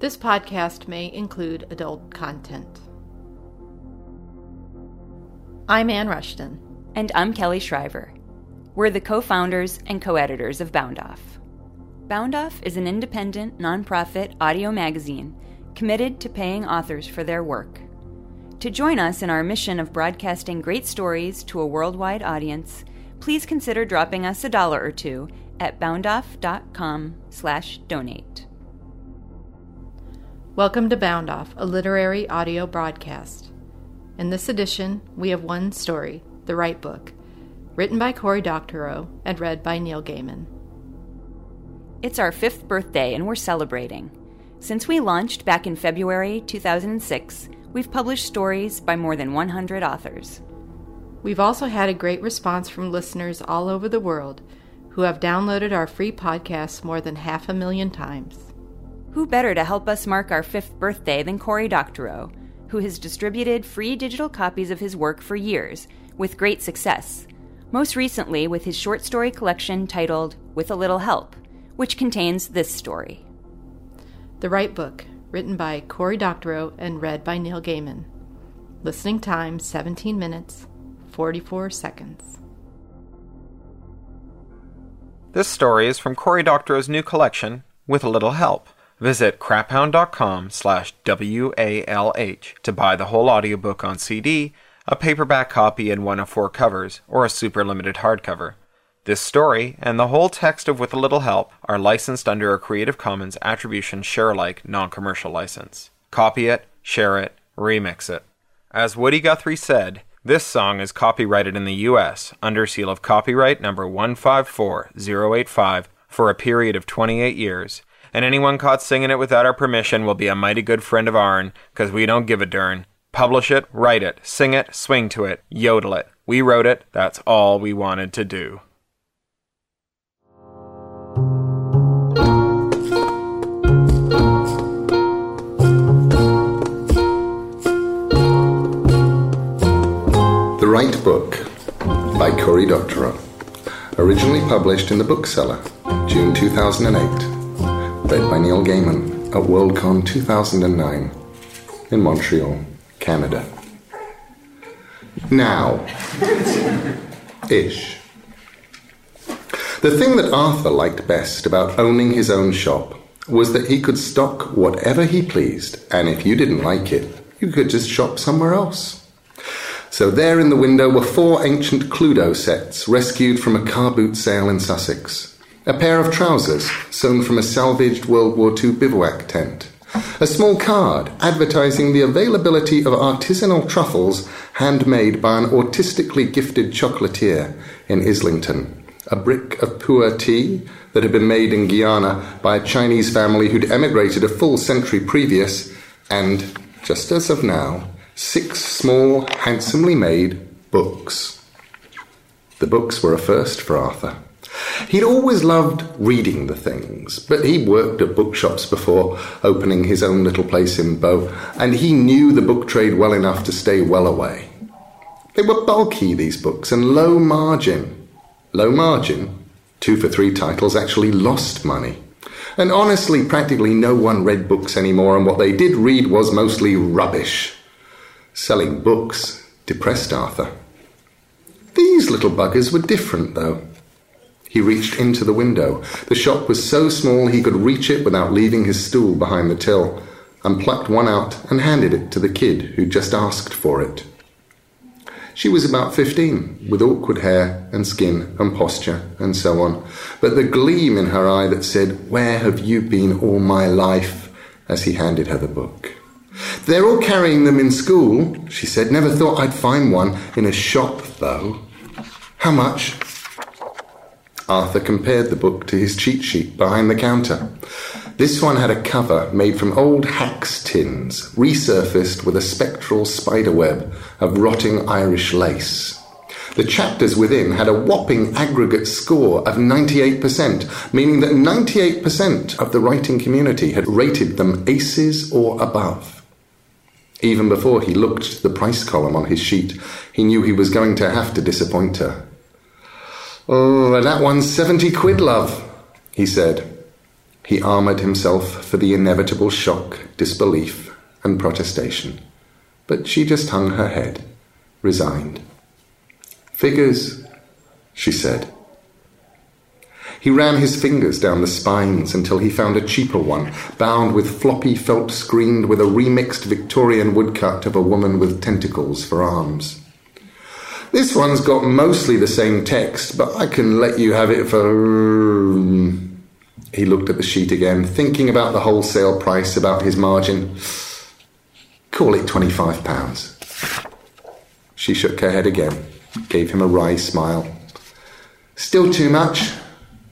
This podcast may include adult content. I'm Ann Rushton. And I'm Kelly Shriver. We're the co founders and co editors of Bound Off. Bound Off is an independent, nonprofit audio magazine committed to paying authors for their work. To join us in our mission of broadcasting great stories to a worldwide audience, please consider dropping us a dollar or two at boundoff.com/donate. Welcome to Bound Off, a literary audio broadcast. In this edition, we have one story, The Right Book, written by Cory Doctorow and read by Neil Gaiman. It's our fifth birthday and we're celebrating. Since we launched back in February 2006, we've published stories by more than 100 authors. We've also had a great response from listeners all over the world who have downloaded our free podcasts more than half a million times. Who better to help us mark our fifth birthday than Cory Doctorow, who has distributed free digital copies of his work for years, with great success, most recently with his short story collection titled With a Little Help, which contains this story. The Right Book, written by Cory Doctorow and read by Neil Gaiman. Listening time 17 minutes, 44 seconds. This story is from Cory Doctorow's new collection, With a Little Help. Visit craphound.com slash W-A-L-H to buy the whole audiobook on CD, a paperback copy in one of four covers, or a super limited hardcover. This story and the whole text of With a Little Help are licensed under a Creative Commons Attribution Share-alike non-commercial license. Copy it, share it, remix it. As Woody Guthrie said, this song is copyrighted in the U.S. under seal of copyright number 154085 for a period of 28 years and anyone caught singing it without our permission will be a mighty good friend of ourn, because we don't give a dern. Publish it, write it, sing it, swing to it, yodel it. We wrote it, that's all we wanted to do. The Right Book by Cory Doctorow. Originally published in The Bookseller, June 2008 read by Neil Gaiman at Worldcon 2009 in Montreal, Canada. Now, ish. The thing that Arthur liked best about owning his own shop was that he could stock whatever he pleased, and if you didn't like it, you could just shop somewhere else. So there in the window were four ancient Cluedo sets rescued from a car boot sale in Sussex a pair of trousers sewn from a salvaged World War II bivouac tent, a small card advertising the availability of artisanal truffles handmade by an autistically gifted chocolatier in Islington, a brick of pu'er tea that had been made in Guyana by a Chinese family who'd emigrated a full century previous, and, just as of now, six small, handsomely made books. The books were a first for Arthur. He'd always loved reading the things, but he worked at bookshops before opening his own little place in Bow, and he knew the book trade well enough to stay well away. They were bulky, these books, and low margin. Low margin? Two for three titles actually lost money. And honestly, practically no one read books anymore, and what they did read was mostly rubbish. Selling books depressed Arthur. These little buggers were different, though. He reached into the window. The shop was so small he could reach it without leaving his stool behind the till, and plucked one out and handed it to the kid who just asked for it. She was about fifteen, with awkward hair and skin and posture and so on, but the gleam in her eye that said, Where have you been all my life? as he handed her the book. They're all carrying them in school, she said. Never thought I'd find one in a shop, though. How much? Arthur compared the book to his cheat sheet behind the counter. This one had a cover made from old hacks tins, resurfaced with a spectral spiderweb of rotting Irish lace. The chapters within had a whopping aggregate score of 98%, meaning that 98% of the writing community had rated them aces or above. Even before he looked the price column on his sheet, he knew he was going to have to disappoint her. Oh, that one's 70 quid, love, he said. He armoured himself for the inevitable shock, disbelief, and protestation. But she just hung her head, resigned. Figures, she said. He ran his fingers down the spines until he found a cheaper one, bound with floppy felt screened with a remixed Victorian woodcut of a woman with tentacles for arms. This one's got mostly the same text, but I can let you have it for. He looked at the sheet again, thinking about the wholesale price, about his margin. Call it £25. She shook her head again, gave him a wry smile. Still too much,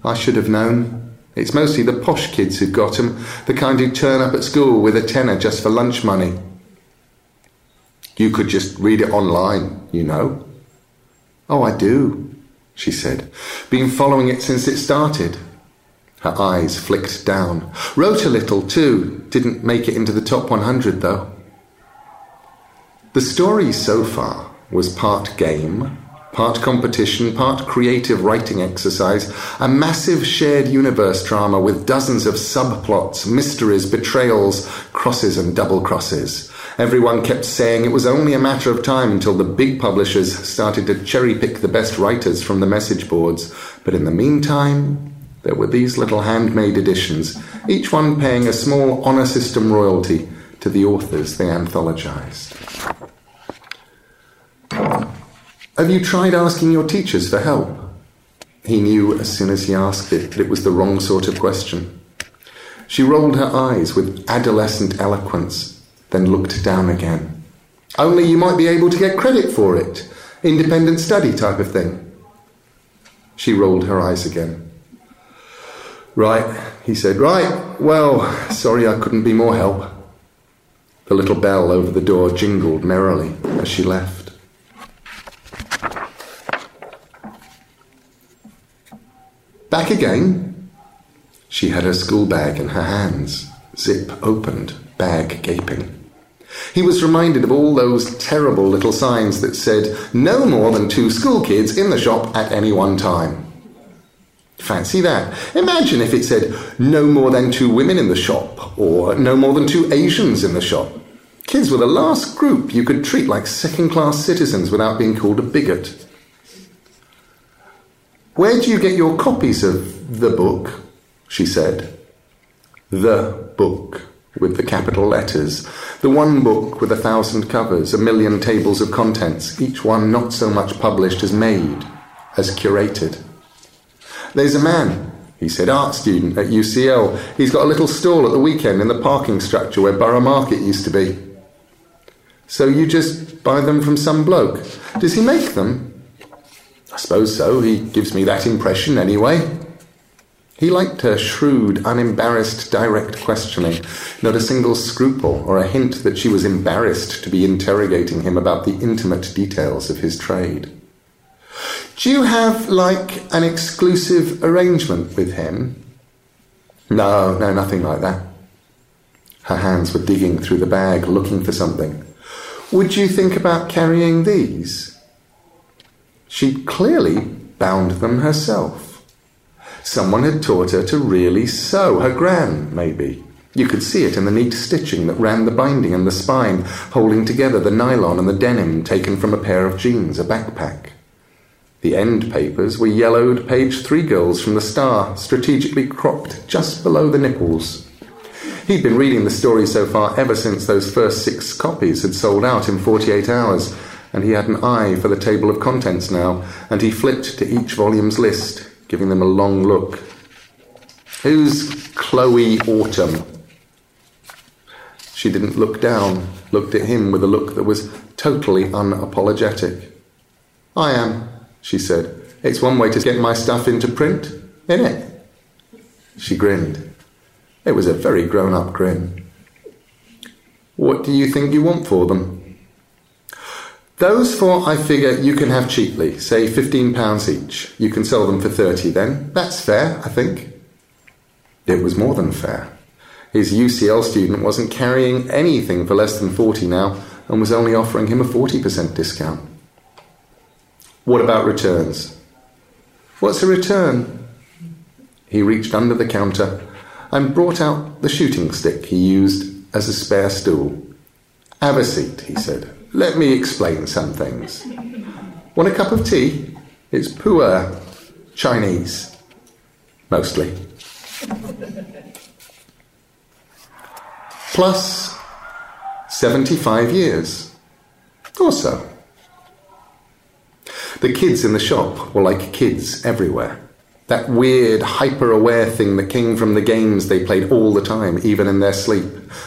I should have known. It's mostly the posh kids who've got 'em, the kind who turn up at school with a tenner just for lunch money. You could just read it online, you know. Oh, I do, she said. Been following it since it started. Her eyes flicked down. Wrote a little, too. Didn't make it into the top 100, though. The story so far was part game, part competition, part creative writing exercise, a massive shared universe drama with dozens of subplots, mysteries, betrayals, crosses, and double crosses. Everyone kept saying it was only a matter of time until the big publishers started to cherry pick the best writers from the message boards. But in the meantime, there were these little handmade editions, each one paying a small honour system royalty to the authors they anthologized. Have you tried asking your teachers for help? He knew as soon as he asked it that it was the wrong sort of question. She rolled her eyes with adolescent eloquence, then looked down again. Only you might be able to get credit for it. Independent study type of thing. She rolled her eyes again. Right, he said. Right, well, sorry I couldn't be more help. The little bell over the door jingled merrily as she left. Back again? She had her school bag in her hands, zip opened, bag gaping. He was reminded of all those terrible little signs that said, no more than two school kids in the shop at any one time. Fancy that. Imagine if it said, no more than two women in the shop, or no more than two Asians in the shop. Kids were the last group you could treat like second class citizens without being called a bigot. Where do you get your copies of the book? she said. The book, with the capital letters. The one book with a thousand covers, a million tables of contents, each one not so much published as made, as curated. There's a man, he said, art student at UCL. He's got a little stall at the weekend in the parking structure where Borough Market used to be. So you just buy them from some bloke. Does he make them? I suppose so. He gives me that impression anyway. He liked her shrewd, unembarrassed, direct questioning, not a single scruple or a hint that she was embarrassed to be interrogating him about the intimate details of his trade. Do you have, like, an exclusive arrangement with him? No, no, nothing like that. Her hands were digging through the bag, looking for something. Would you think about carrying these? She'd clearly bound them herself. Someone had taught her to really sew, her gran, maybe. You could see it in the neat stitching that ran the binding and the spine, holding together the nylon and the denim taken from a pair of jeans, a backpack. The end papers were yellowed page three girls from the Star, strategically cropped just below the nipples. He'd been reading the story so far ever since those first six copies had sold out in 48 hours, and he had an eye for the table of contents now, and he flipped to each volume's list, giving them a long look. Who's Chloe Autumn? She didn't look down, looked at him with a look that was totally unapologetic. I am, she said. It's one way to get my stuff into print, isn't it? She grinned. It was a very grown up grin. What do you think you want for them? Those four I figure you can have cheaply, say £15 each. You can sell them for 30 then. That's fair, I think. It was more than fair. His UCL student wasn't carrying anything for less than 40 now and was only offering him a 40% discount. What about returns? What's a return? He reached under the counter, and brought out the shooting stick he used as a spare stool. Have a seat, he said. Let me explain some things. Want a cup of tea? It's pu'er Chinese, mostly. Plus 75 years, or so. The kids in the shop were like kids everywhere. That weird, hyper aware thing that came from the games they played all the time, even in their sleep.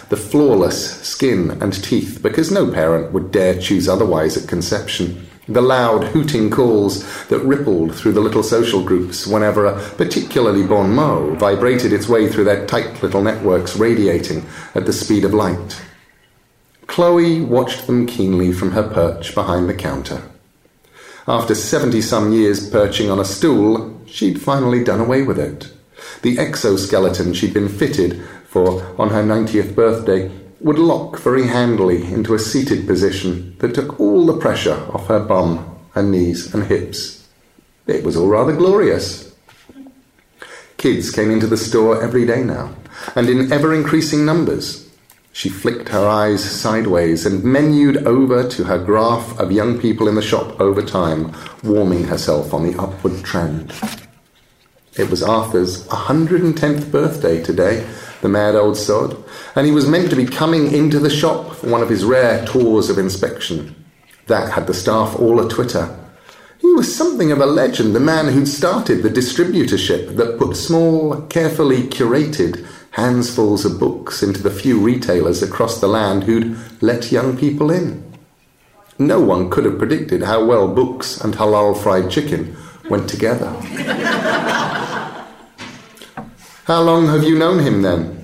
The flawless skin and teeth, because no parent would dare choose otherwise at conception. The loud, hooting calls that rippled through the little social groups whenever a particularly bon mot vibrated its way through their tight little networks, radiating at the speed of light. Chloe watched them keenly from her perch behind the counter. After seventy some years perching on a stool, she'd finally done away with it. The exoskeleton she'd been fitted for on her 90th birthday would lock very handily into a seated position that took all the pressure off her bum and knees and hips. It was all rather glorious. Kids came into the store every day now, and in ever increasing numbers. She flicked her eyes sideways and menued over to her graph of young people in the shop over time, warming herself on the upward trend. It was Arthur's 110th birthday today, the mad old sod, and he was meant to be coming into the shop for one of his rare tours of inspection. That had the staff all a twitter. He was something of a legend, the man who'd started the distributorship that put small, carefully curated handsfuls of books into the few retailers across the land who'd let young people in. No one could have predicted how well books and halal fried chicken went together. how long have you known him then?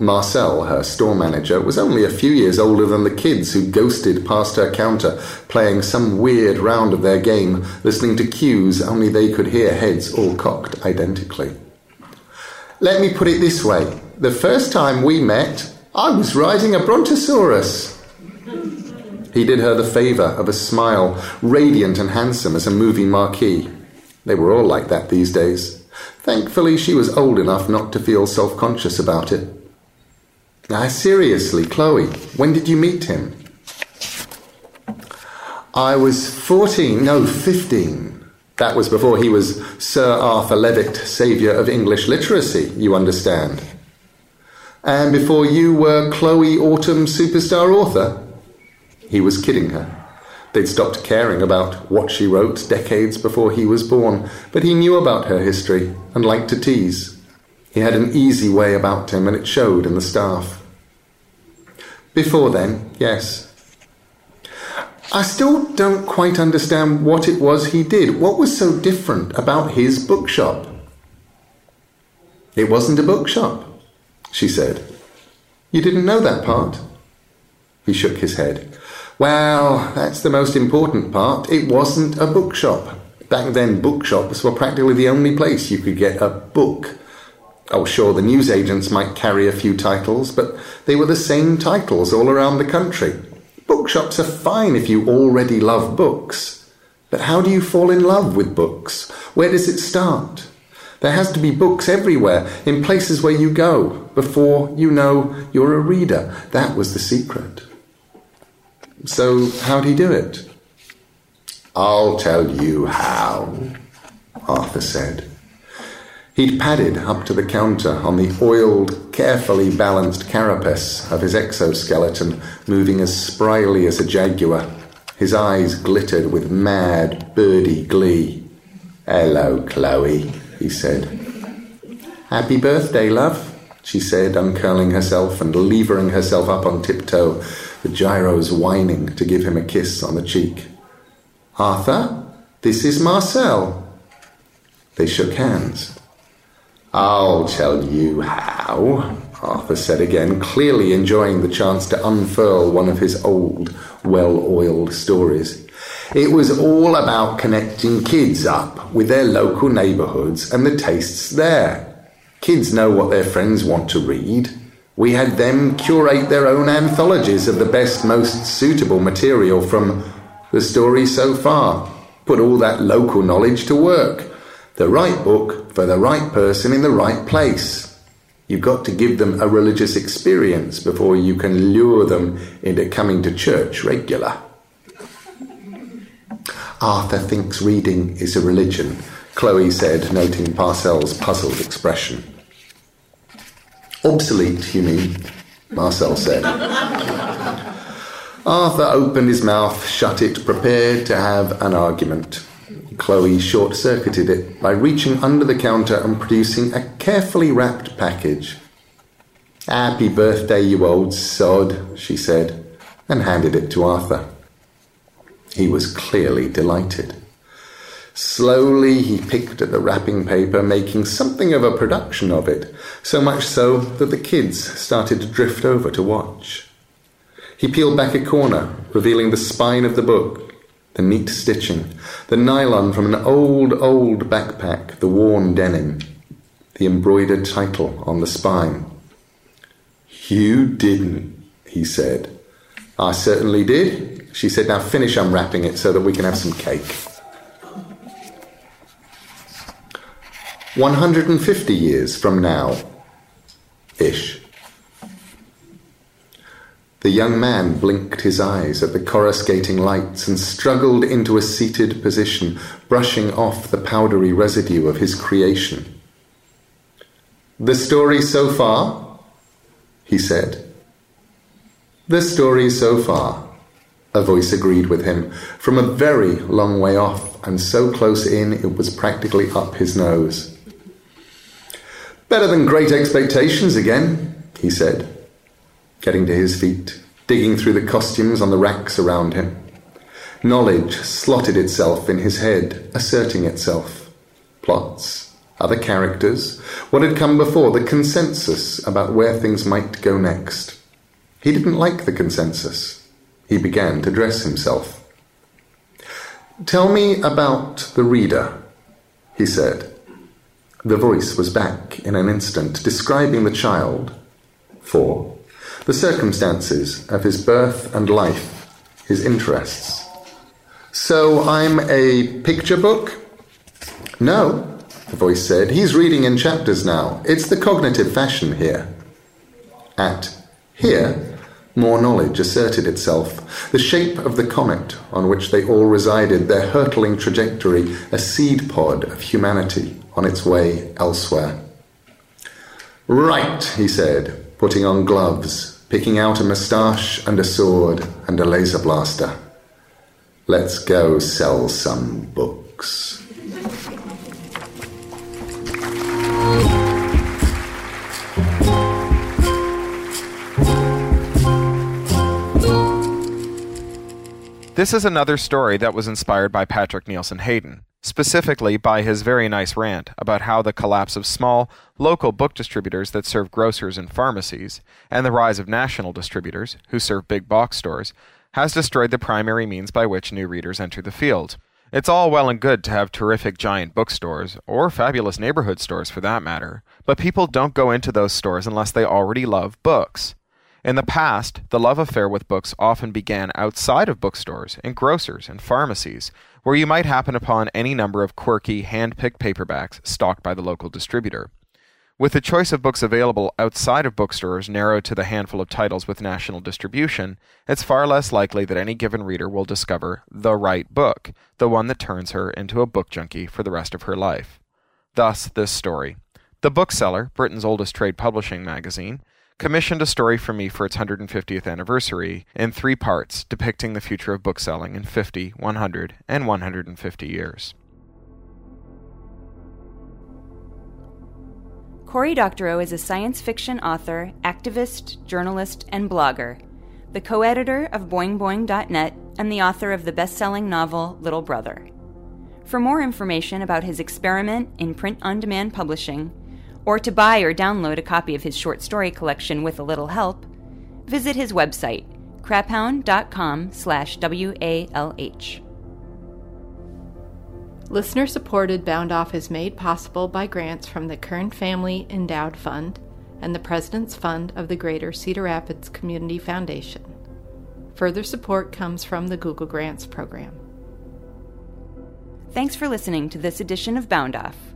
Marcel, her store manager, was only a few years older than the kids who ghosted past her counter, playing some weird round of their game, listening to cues only they could hear heads all cocked identically. Let me put it this way the first time we met, I was riding a brontosaurus. He did her the favour of a smile, radiant and handsome as a movie marquee. They were all like that these days. Thankfully, she was old enough not to feel self conscious about it. Now, seriously, Chloe, when did you meet him? I was 14, no, 15. That was before he was Sir Arthur Levitt, saviour of English literacy, you understand. And before you were Chloe Autumn superstar author? He was kidding her. They'd stopped caring about what she wrote decades before he was born, but he knew about her history and liked to tease. He had an easy way about him, and it showed in the staff. Before then, yes, I still don't quite understand what it was he did. What was so different about his bookshop? It wasn't a bookshop, she said. You didn't know that part? He shook his head. Well, that's the most important part. It wasn't a bookshop. Back then, bookshops were practically the only place you could get a book. Oh, sure, the newsagents might carry a few titles, but they were the same titles all around the country. Bookshops are fine if you already love books. But how do you fall in love with books? Where does it start? There has to be books everywhere, in places where you go, before you know you're a reader. That was the secret. So, how'd he do it? I'll tell you how, Arthur said. He'd padded up to the counter on the oiled, carefully balanced carapace of his exoskeleton, moving as spryly as a jaguar. His eyes glittered with mad, birdy glee. Hello, Chloe, he said. Happy birthday, love, she said, uncurling herself and levering herself up on tiptoe, the gyros whining to give him a kiss on the cheek. Arthur, this is Marcel. They shook hands. I'll tell you how, Arthur said again, clearly enjoying the chance to unfurl one of his old, well oiled stories. It was all about connecting kids up with their local neighbourhoods and the tastes there. Kids know what their friends want to read. We had them curate their own anthologies of the best, most suitable material from the story so far. Put all that local knowledge to work. The right book for the right person in the right place. You've got to give them a religious experience before you can lure them into coming to church regular. Arthur thinks reading is a religion, Chloe said, noting Marcel's puzzled expression. Obsolete, you mean? Marcel said. Arthur opened his mouth, shut it, prepared to have an argument. Chloe short circuited it by reaching under the counter and producing a carefully wrapped package. Happy birthday, you old sod, she said, and handed it to Arthur. He was clearly delighted. Slowly he picked at the wrapping paper, making something of a production of it, so much so that the kids started to drift over to watch. He peeled back a corner, revealing the spine of the book, the neat stitching, the nylon from an old, old backpack, the worn denim, the embroidered title on the spine. You didn't, he said. I certainly did. She said, Now finish unwrapping it so that we can have some cake. 150 years from now, ish. The young man blinked his eyes at the coruscating lights and struggled into a seated position, brushing off the powdery residue of his creation. The story so far? he said. The story so far, a voice agreed with him, from a very long way off, and so close in it was practically up his nose. Better than great expectations again, he said, getting to his feet, digging through the costumes on the racks around him. Knowledge slotted itself in his head, asserting itself. Plots, other characters, what had come before, the consensus about where things might go next. He didn't like the consensus. He began to dress himself. Tell me about the reader, he said. The voice was back in an instant, describing the child. 4. The circumstances of his birth and life, his interests. So I'm a picture book? No, the voice said. He's reading in chapters now. It's the cognitive fashion here. At here, more knowledge asserted itself. The shape of the comet on which they all resided, their hurtling trajectory, a seed pod of humanity on its way elsewhere. Right, he said, putting on gloves, picking out a moustache and a sword and a laser blaster. Let's go sell some books. This is another story that was inspired by Patrick Nielsen Hayden, specifically by his very nice rant about how the collapse of small, local book distributors that serve grocers and pharmacies, and the rise of national distributors, who serve big box stores, has destroyed the primary means by which new readers enter the field. It's all well and good to have terrific giant bookstores, or fabulous neighborhood stores for that matter, but people don't go into those stores unless they already love books. In the past, the love affair with books often began outside of bookstores, in grocers and pharmacies, where you might happen upon any number of quirky, hand picked paperbacks stocked by the local distributor. With the choice of books available outside of bookstores narrowed to the handful of titles with national distribution, it's far less likely that any given reader will discover the right book, the one that turns her into a book junkie for the rest of her life. Thus, this story. The Bookseller, Britain's oldest trade publishing magazine, commissioned a story for me for its 150th anniversary in three parts depicting the future of bookselling in 50, 100, and 150 years. Cory Doctorow is a science fiction author, activist, journalist, and blogger, the co editor of BoingBoing.net, and the author of the best selling novel Little Brother. For more information about his experiment in print on demand publishing, or to buy or download a copy of his short story collection with a little help, visit his website, craphound.com slash W-A-L-H. Listener supported Bound Off is made possible by grants from the Kern Family Endowed Fund and the President's Fund of the Greater Cedar Rapids Community Foundation. Further support comes from the Google Grants Program. Thanks for listening to this edition of Bound Off.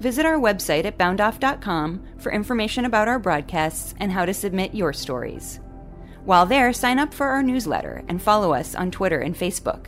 Visit our website at boundoff.com for information about our broadcasts and how to submit your stories. While there, sign up for our newsletter and follow us on Twitter and Facebook.